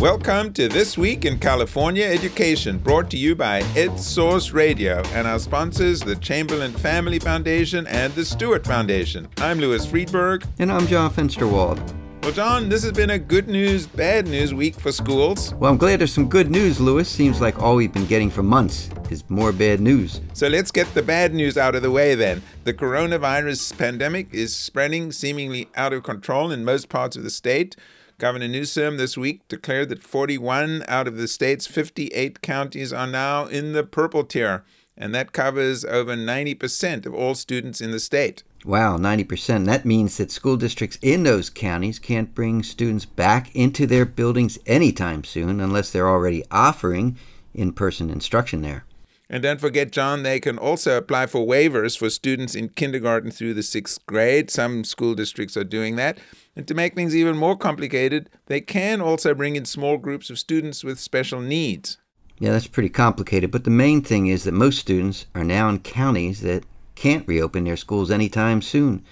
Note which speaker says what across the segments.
Speaker 1: Welcome to This Week in California Education, brought to you by EdSource Radio and our sponsors, the Chamberlain Family Foundation and the Stuart Foundation. I'm Louis Freedberg.
Speaker 2: And I'm John Fensterwald.
Speaker 1: Well, John, this has been a good news, bad news week for schools.
Speaker 2: Well, I'm glad there's some good news, Louis. Seems like all we've been getting for months is more bad news.
Speaker 1: So let's get the bad news out of the way then. The coronavirus pandemic is spreading seemingly out of control in most parts of the state. Governor Newsom this week declared that 41 out of the state's 58 counties are now in the purple tier, and that covers over 90% of all students in the state.
Speaker 2: Wow, 90%. That means that school districts in those counties can't bring students back into their buildings anytime soon unless they're already offering in person instruction there.
Speaker 1: And don't forget, John, they can also apply for waivers for students in kindergarten through the sixth grade. Some school districts are doing that. And to make things even more complicated, they can also bring in small groups of students with special needs.
Speaker 2: Yeah, that's pretty complicated. But the main thing is that most students are now in counties that can't reopen their schools anytime soon.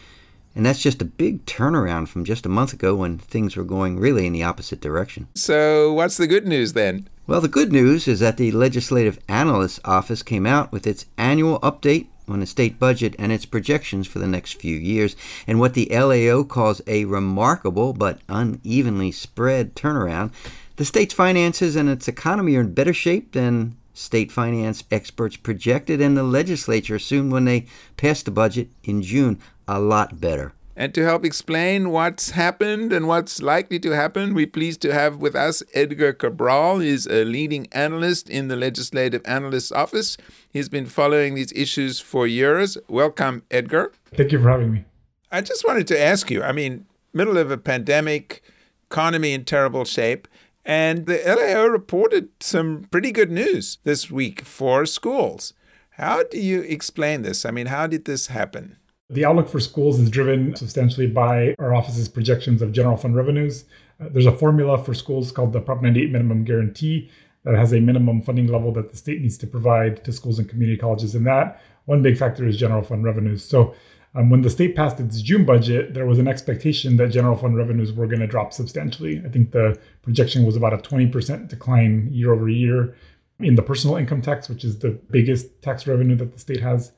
Speaker 2: And that's just a big turnaround from just a month ago when things were going really in the opposite direction.
Speaker 1: So, what's the good news then?
Speaker 2: Well, the good news is that the Legislative Analyst's Office came out with its annual update on the state budget and its projections for the next few years, and what the LAO calls a remarkable but unevenly spread turnaround. The state's finances and its economy are in better shape than state finance experts projected, and the legislature assumed when they passed the budget in June a lot better.
Speaker 1: And to help explain what's happened and what's likely to happen, we're pleased to have with us Edgar Cabral. He's a leading analyst in the Legislative Analyst's Office. He's been following these issues for years. Welcome, Edgar.
Speaker 3: Thank you for having me.
Speaker 1: I just wanted to ask you I mean, middle of a pandemic, economy in terrible shape, and the LAO reported some pretty good news this week for schools. How do you explain this? I mean, how did this happen?
Speaker 3: The outlook for schools is driven substantially by our office's projections of general fund revenues. Uh, there's a formula for schools called the Prop 98 Minimum Guarantee that has a minimum funding level that the state needs to provide to schools and community colleges. And that one big factor is general fund revenues. So um, when the state passed its June budget, there was an expectation that general fund revenues were going to drop substantially. I think the projection was about a 20% decline year over year in the personal income tax, which is the biggest tax revenue that the state has.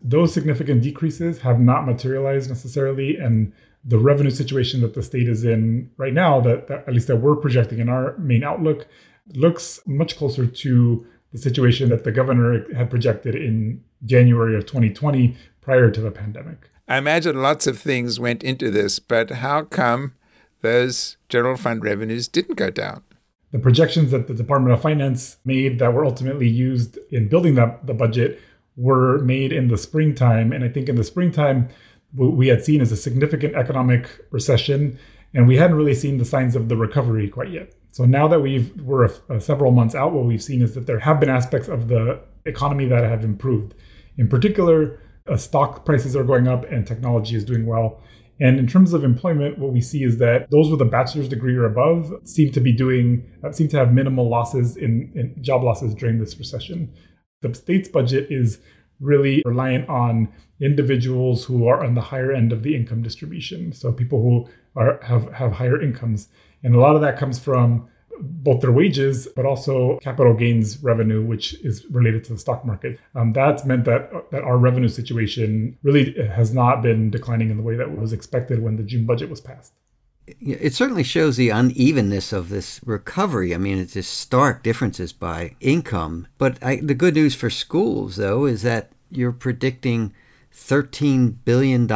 Speaker 3: Those significant decreases have not materialized necessarily, and the revenue situation that the state is in right now, that, that at least that we're projecting in our main outlook, looks much closer to the situation that the governor had projected in January of 2020 prior to the pandemic.
Speaker 1: I imagine lots of things went into this, but how come those general fund revenues didn't go down?
Speaker 3: The projections that the Department of Finance made that were ultimately used in building that the budget were made in the springtime. And I think in the springtime, what we had seen is a significant economic recession, and we hadn't really seen the signs of the recovery quite yet. So now that we've we're a, a several months out, what we've seen is that there have been aspects of the economy that have improved. In particular, uh, stock prices are going up and technology is doing well. And in terms of employment, what we see is that those with a bachelor's degree or above seem to be doing, uh, seem to have minimal losses in, in job losses during this recession. The state's budget is really reliant on individuals who are on the higher end of the income distribution. So people who are have, have higher incomes. And a lot of that comes from both their wages, but also capital gains revenue, which is related to the stock market. Um, that's meant that that our revenue situation really has not been declining in the way that was expected when the June budget was passed
Speaker 2: it certainly shows the unevenness of this recovery. I mean, it's just stark differences by income. But I, the good news for schools, though, is that you're predicting $13 billion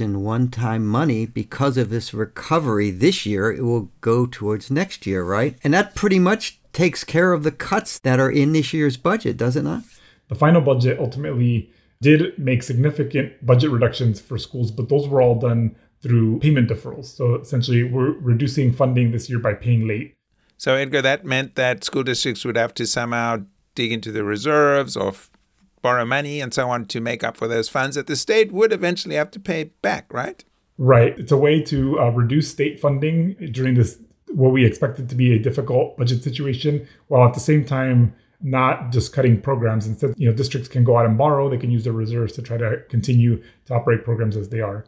Speaker 2: in one time money because of this recovery this year. It will go towards next year, right? And that pretty much takes care of the cuts that are in this year's budget, does it not?
Speaker 3: The final budget ultimately did make significant budget reductions for schools, but those were all done through payment deferrals. So essentially, we're reducing funding this year by paying late.
Speaker 1: So, Edgar, that meant that school districts would have to somehow dig into the reserves or f- borrow money and so on to make up for those funds that the state would eventually have to pay back, right?
Speaker 3: Right. It's a way to uh, reduce state funding during this, what we expected to be a difficult budget situation, while at the same time, not just cutting programs. Instead, you know, districts can go out and borrow. They can use their reserves to try to continue to operate programs as they are.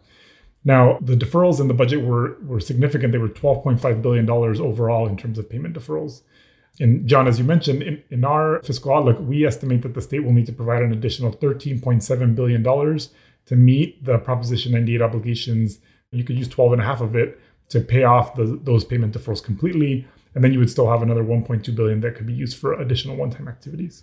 Speaker 3: Now, the deferrals in the budget were, were significant. They were $12.5 billion overall in terms of payment deferrals. And John, as you mentioned, in, in our fiscal outlook, we estimate that the state will need to provide an additional $13.7 billion to meet the Proposition 98 obligations. You could use 12 and a half of it to pay off the, those payment deferrals completely. And then you would still have another 1.2 billion that could be used for additional one-time activities.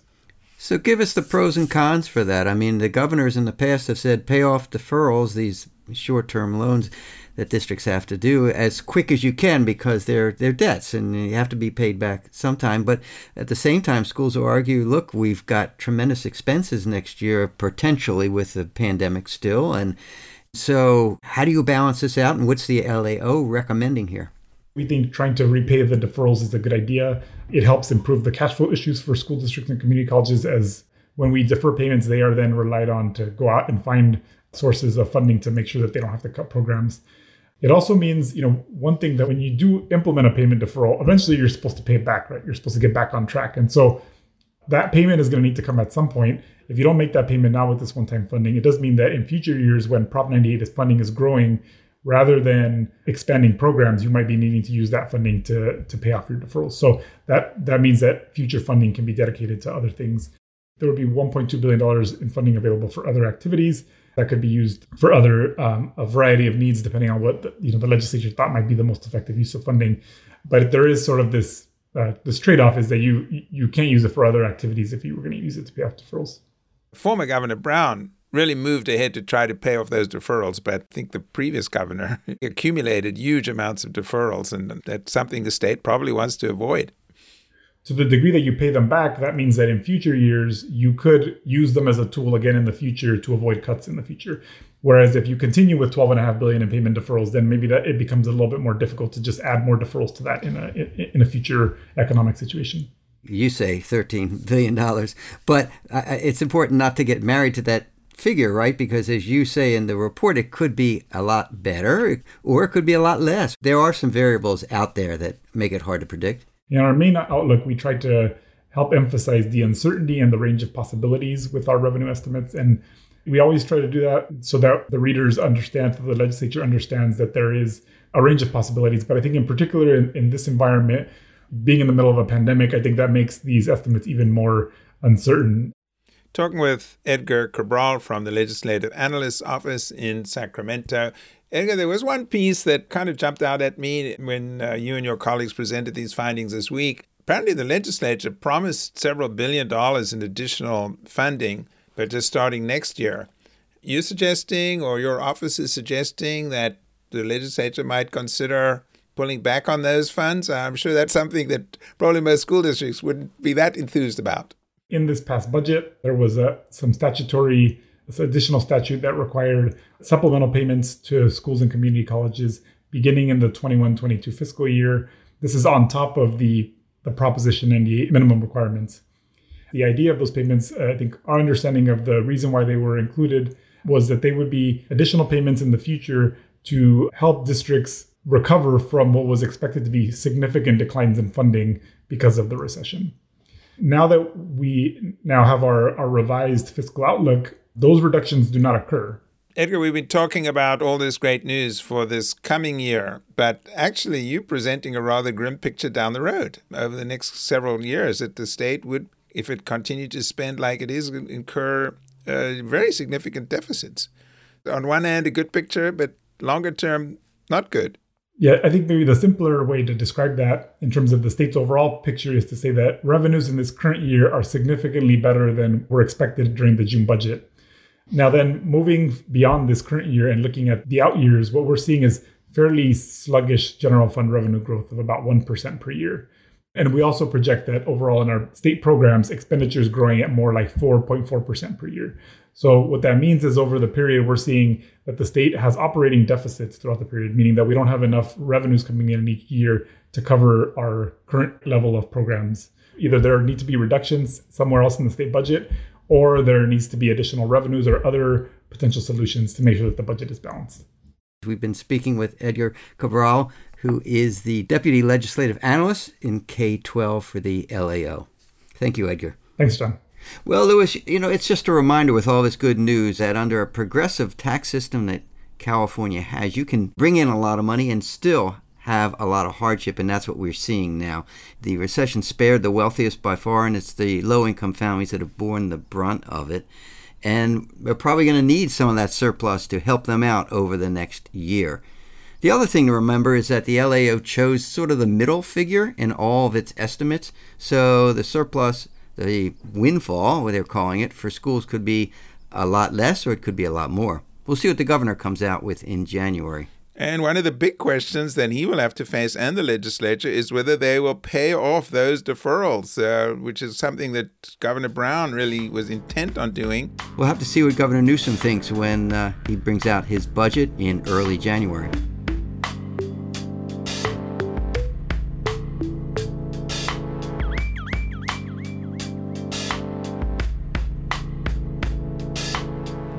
Speaker 2: So give us the pros and cons for that. I mean, the governors in the past have said pay off deferrals, these short-term loans that districts have to do as quick as you can because they're they're debts and you have to be paid back sometime. But at the same time, schools will argue, look, we've got tremendous expenses next year potentially with the pandemic still, and so how do you balance this out? And what's the LAO recommending here?
Speaker 3: We think trying to repay the deferrals is a good idea. It helps improve the cash flow issues for school districts and community colleges as when we defer payments, they are then relied on to go out and find sources of funding to make sure that they don't have to cut programs. It also means, you know, one thing that when you do implement a payment deferral, eventually you're supposed to pay it back, right? You're supposed to get back on track. And so that payment is going to need to come at some point. If you don't make that payment now with this one-time funding, it does mean that in future years when Prop 98 funding is growing, rather than expanding programs, you might be needing to use that funding to, to pay off your deferrals. So that that means that future funding can be dedicated to other things. There would be 1.2 billion dollars in funding available for other activities that could be used for other um, a variety of needs depending on what the, you know the legislature thought might be the most effective use of funding but there is sort of this uh, this trade-off is that you you can't use it for other activities if you were going to use it to pay off deferrals
Speaker 1: former governor brown really moved ahead to try to pay off those deferrals but i think the previous governor accumulated huge amounts of deferrals and that's something the state probably wants to avoid
Speaker 3: to the degree that you pay them back, that means that in future years, you could use them as a tool again in the future to avoid cuts in the future. Whereas if you continue with 12.5 billion in payment deferrals, then maybe that it becomes a little bit more difficult to just add more deferrals to that in a in a future economic situation.
Speaker 2: You say 13 billion dollars, but uh, it's important not to get married to that figure, right? Because as you say in the report, it could be a lot better or it could be a lot less. There are some variables out there that make it hard to predict.
Speaker 3: In our main outlook, we tried to help emphasize the uncertainty and the range of possibilities with our revenue estimates. And we always try to do that so that the readers understand, so the legislature understands that there is a range of possibilities. But I think, in particular, in, in this environment, being in the middle of a pandemic, I think that makes these estimates even more uncertain.
Speaker 1: Talking with Edgar Cabral from the Legislative Analyst's Office in Sacramento. Edgar, there was one piece that kind of jumped out at me when uh, you and your colleagues presented these findings this week. Apparently, the legislature promised several billion dollars in additional funding, but just starting next year. You're suggesting, or your office is suggesting, that the legislature might consider pulling back on those funds. I'm sure that's something that probably most school districts wouldn't be that enthused about.
Speaker 3: In this past budget, there was a, some statutory additional statute that required supplemental payments to schools and community colleges beginning in the 21-22 fiscal year. This is on top of the, the Proposition 98 minimum requirements. The idea of those payments, uh, I think our understanding of the reason why they were included was that they would be additional payments in the future to help districts recover from what was expected to be significant declines in funding because of the recession. Now that we now have our, our revised fiscal outlook, those reductions do not occur.
Speaker 1: Edgar, we've been talking about all this great news for this coming year, but actually, you're presenting a rather grim picture down the road over the next several years that the state would, if it continued to spend like it is, incur uh, very significant deficits. On one hand, a good picture, but longer term, not good.
Speaker 3: Yeah, I think maybe the simpler way to describe that in terms of the state's overall picture is to say that revenues in this current year are significantly better than were expected during the June budget. Now, then, moving beyond this current year and looking at the out years, what we're seeing is fairly sluggish general fund revenue growth of about 1% per year. And we also project that overall in our state programs, expenditures growing at more like 4.4% per year. So, what that means is over the period, we're seeing that the state has operating deficits throughout the period, meaning that we don't have enough revenues coming in each year to cover our current level of programs. Either there need to be reductions somewhere else in the state budget, or there needs to be additional revenues or other potential solutions to make sure that the budget is balanced.
Speaker 2: We've been speaking with Edgar Cabral, who is the Deputy Legislative Analyst in K 12 for the LAO. Thank you, Edgar.
Speaker 3: Thanks, John.
Speaker 2: Well, Louis, you know, it's just a reminder with all this good news that under a progressive tax system that California has. You can bring in a lot of money and still have a lot of hardship, and that's what we're seeing now. The recession spared the wealthiest by far, and it's the low income families that have borne the brunt of it. And we're probably going to need some of that surplus to help them out over the next year. The other thing to remember is that the LAO chose sort of the middle figure in all of its estimates. So the surplus, the windfall, what they're calling it, for schools could be a lot less or it could be a lot more. We'll see what the governor comes out with in January.
Speaker 1: And one of the big questions that he will have to face and the legislature is whether they will pay off those deferrals, uh, which is something that Governor Brown really was intent on doing.
Speaker 2: We'll have to see what Governor Newsom thinks when uh, he brings out his budget in early January.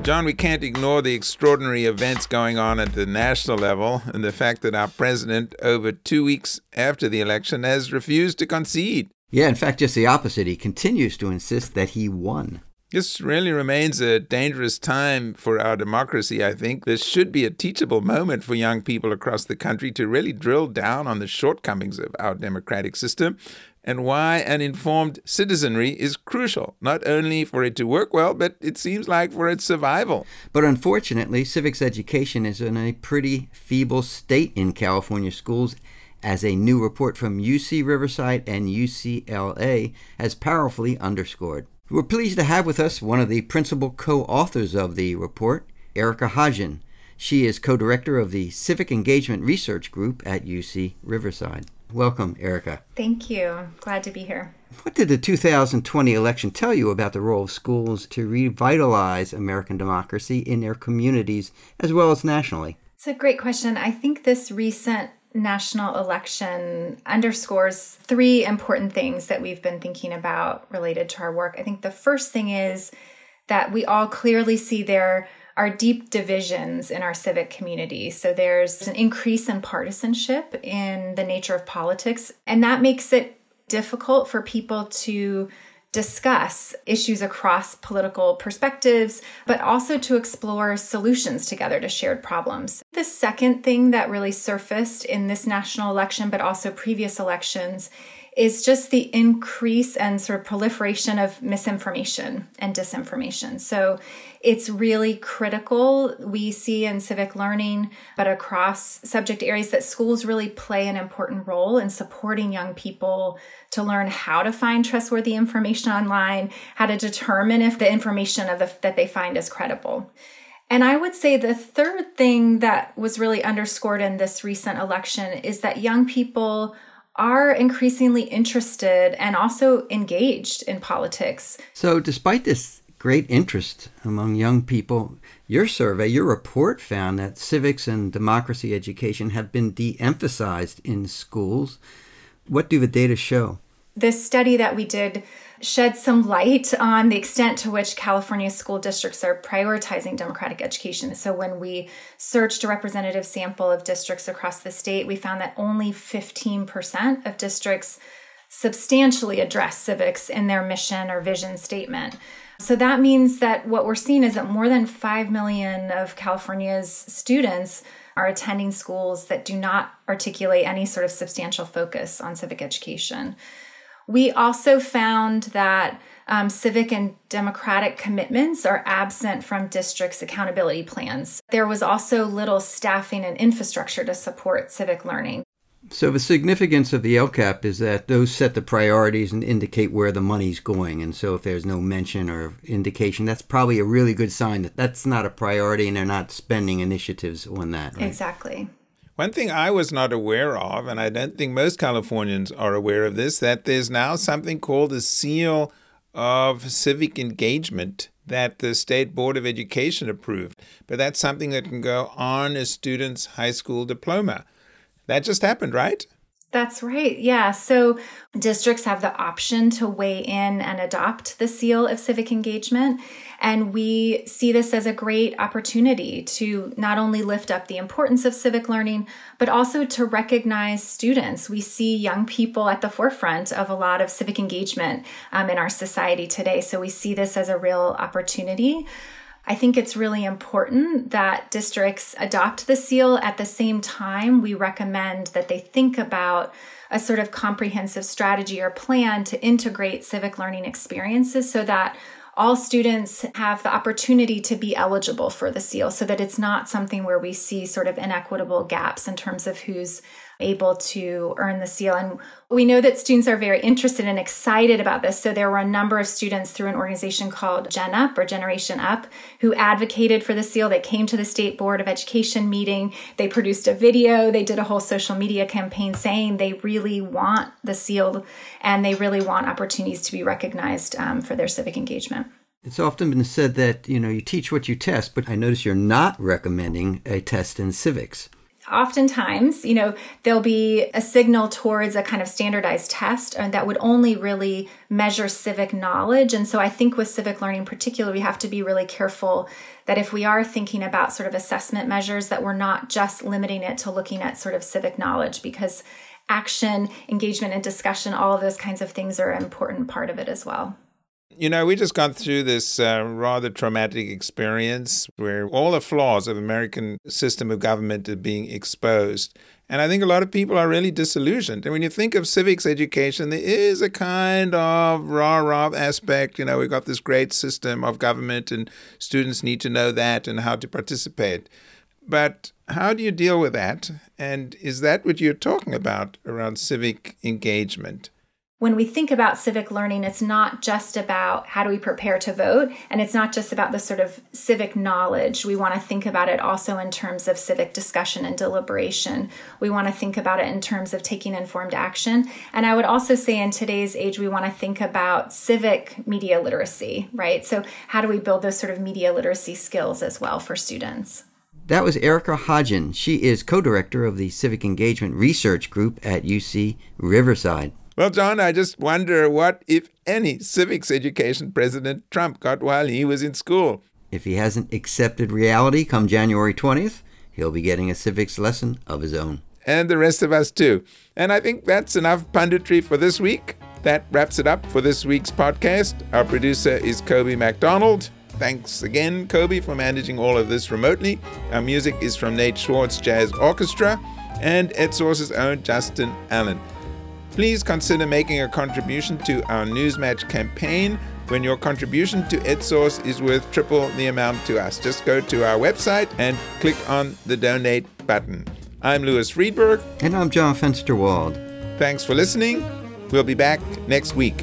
Speaker 1: John, we can't ignore the extraordinary events going on at the national level and the fact that our president, over two weeks after the election, has refused to concede.
Speaker 2: Yeah, in fact, just the opposite. He continues to insist that he won.
Speaker 1: This really remains a dangerous time for our democracy, I think. This should be a teachable moment for young people across the country to really drill down on the shortcomings of our democratic system and why an informed citizenry is crucial, not only for it to work well, but it seems like for its survival.
Speaker 2: But unfortunately, civics education is in a pretty feeble state in California schools, as a new report from UC Riverside and UCLA has powerfully underscored. We're pleased to have with us one of the principal co authors of the report, Erica Hodgin. She is co director of the Civic Engagement Research Group at UC Riverside. Welcome, Erica.
Speaker 4: Thank you. Glad to be here.
Speaker 2: What did the 2020 election tell you about the role of schools to revitalize American democracy in their communities as well as nationally?
Speaker 4: It's a great question. I think this recent national election underscores three important things that we've been thinking about related to our work. I think the first thing is that we all clearly see there are deep divisions in our civic community. So there's an increase in partisanship in the nature of politics, and that makes it difficult for people to discuss issues across political perspectives, but also to explore solutions together to shared problems. The second thing that really surfaced in this national election, but also previous elections, is just the increase and sort of proliferation of misinformation and disinformation. So it's really critical, we see in civic learning, but across subject areas, that schools really play an important role in supporting young people to learn how to find trustworthy information online, how to determine if the information the, that they find is credible. And I would say the third thing that was really underscored in this recent election is that young people are increasingly interested and also engaged in politics.
Speaker 2: So, despite this great interest among young people, your survey, your report found that civics and democracy education have been de emphasized in schools. What do the data show?
Speaker 4: This study that we did shed some light on the extent to which California school districts are prioritizing democratic education. So, when we searched a representative sample of districts across the state, we found that only 15% of districts substantially address civics in their mission or vision statement. So that means that what we're seeing is that more than 5 million of California's students are attending schools that do not articulate any sort of substantial focus on civic education. We also found that um, civic and democratic commitments are absent from districts' accountability plans. There was also little staffing and infrastructure to support civic learning.
Speaker 2: So the significance of the LCAP is that those set the priorities and indicate where the money's going. And so if there's no mention or indication, that's probably a really good sign that that's not a priority and they're not spending initiatives on that.
Speaker 4: Right? Exactly.
Speaker 1: One thing I was not aware of, and I don't think most Californians are aware of this, that there's now something called a seal of civic engagement that the State Board of Education approved. But that's something that can go on a student's high school diploma. That just happened, right?
Speaker 4: That's right. Yeah. So districts have the option to weigh in and adopt the seal of civic engagement. And we see this as a great opportunity to not only lift up the importance of civic learning, but also to recognize students. We see young people at the forefront of a lot of civic engagement um, in our society today. So we see this as a real opportunity. I think it's really important that districts adopt the seal. At the same time, we recommend that they think about a sort of comprehensive strategy or plan to integrate civic learning experiences so that all students have the opportunity to be eligible for the seal so that it's not something where we see sort of inequitable gaps in terms of who's able to earn the seal. And we know that students are very interested and excited about this. So there were a number of students through an organization called Gen Up or Generation Up who advocated for the seal. They came to the State Board of Education meeting. They produced a video. They did a whole social media campaign saying they really want the seal and they really want opportunities to be recognized um, for their civic engagement.
Speaker 2: It's often been said that, you know, you teach what you test, but I notice you're not recommending a test in civics
Speaker 4: oftentimes, you know, there'll be a signal towards a kind of standardized test and that would only really measure civic knowledge. And so I think with civic learning in particular, we have to be really careful that if we are thinking about sort of assessment measures, that we're not just limiting it to looking at sort of civic knowledge because action, engagement, and discussion, all of those kinds of things are an important part of it as well.
Speaker 1: You know, we just got through this uh, rather traumatic experience where all the flaws of American system of government are being exposed. And I think a lot of people are really disillusioned. And when you think of civics education, there is a kind of rah rah aspect. You know, we've got this great system of government, and students need to know that and how to participate. But how do you deal with that? And is that what you're talking about around civic engagement?
Speaker 4: When we think about civic learning, it's not just about how do we prepare to vote, and it's not just about the sort of civic knowledge. We want to think about it also in terms of civic discussion and deliberation. We want to think about it in terms of taking informed action. And I would also say in today's age, we want to think about civic media literacy, right? So, how do we build those sort of media literacy skills as well for students?
Speaker 2: That was Erica Hodgin. She is co director of the Civic Engagement Research Group at UC Riverside.
Speaker 1: Well, John, I just wonder what, if any, civics education President Trump got while he was in school.
Speaker 2: If he hasn't accepted reality come January 20th, he'll be getting a civics lesson of his own.
Speaker 1: And the rest of us too. And I think that's enough punditry for this week. That wraps it up for this week's podcast. Our producer is Kobe MacDonald. Thanks again, Kobe, for managing all of this remotely. Our music is from Nate Schwartz Jazz Orchestra and EdSource's own Justin Allen. Please consider making a contribution to our Newsmatch campaign when your contribution to EdSource is worth triple the amount to us. Just go to our website and click on the donate button. I'm Louis Freedberg.
Speaker 2: And I'm John Fensterwald.
Speaker 1: Thanks for listening. We'll be back next week.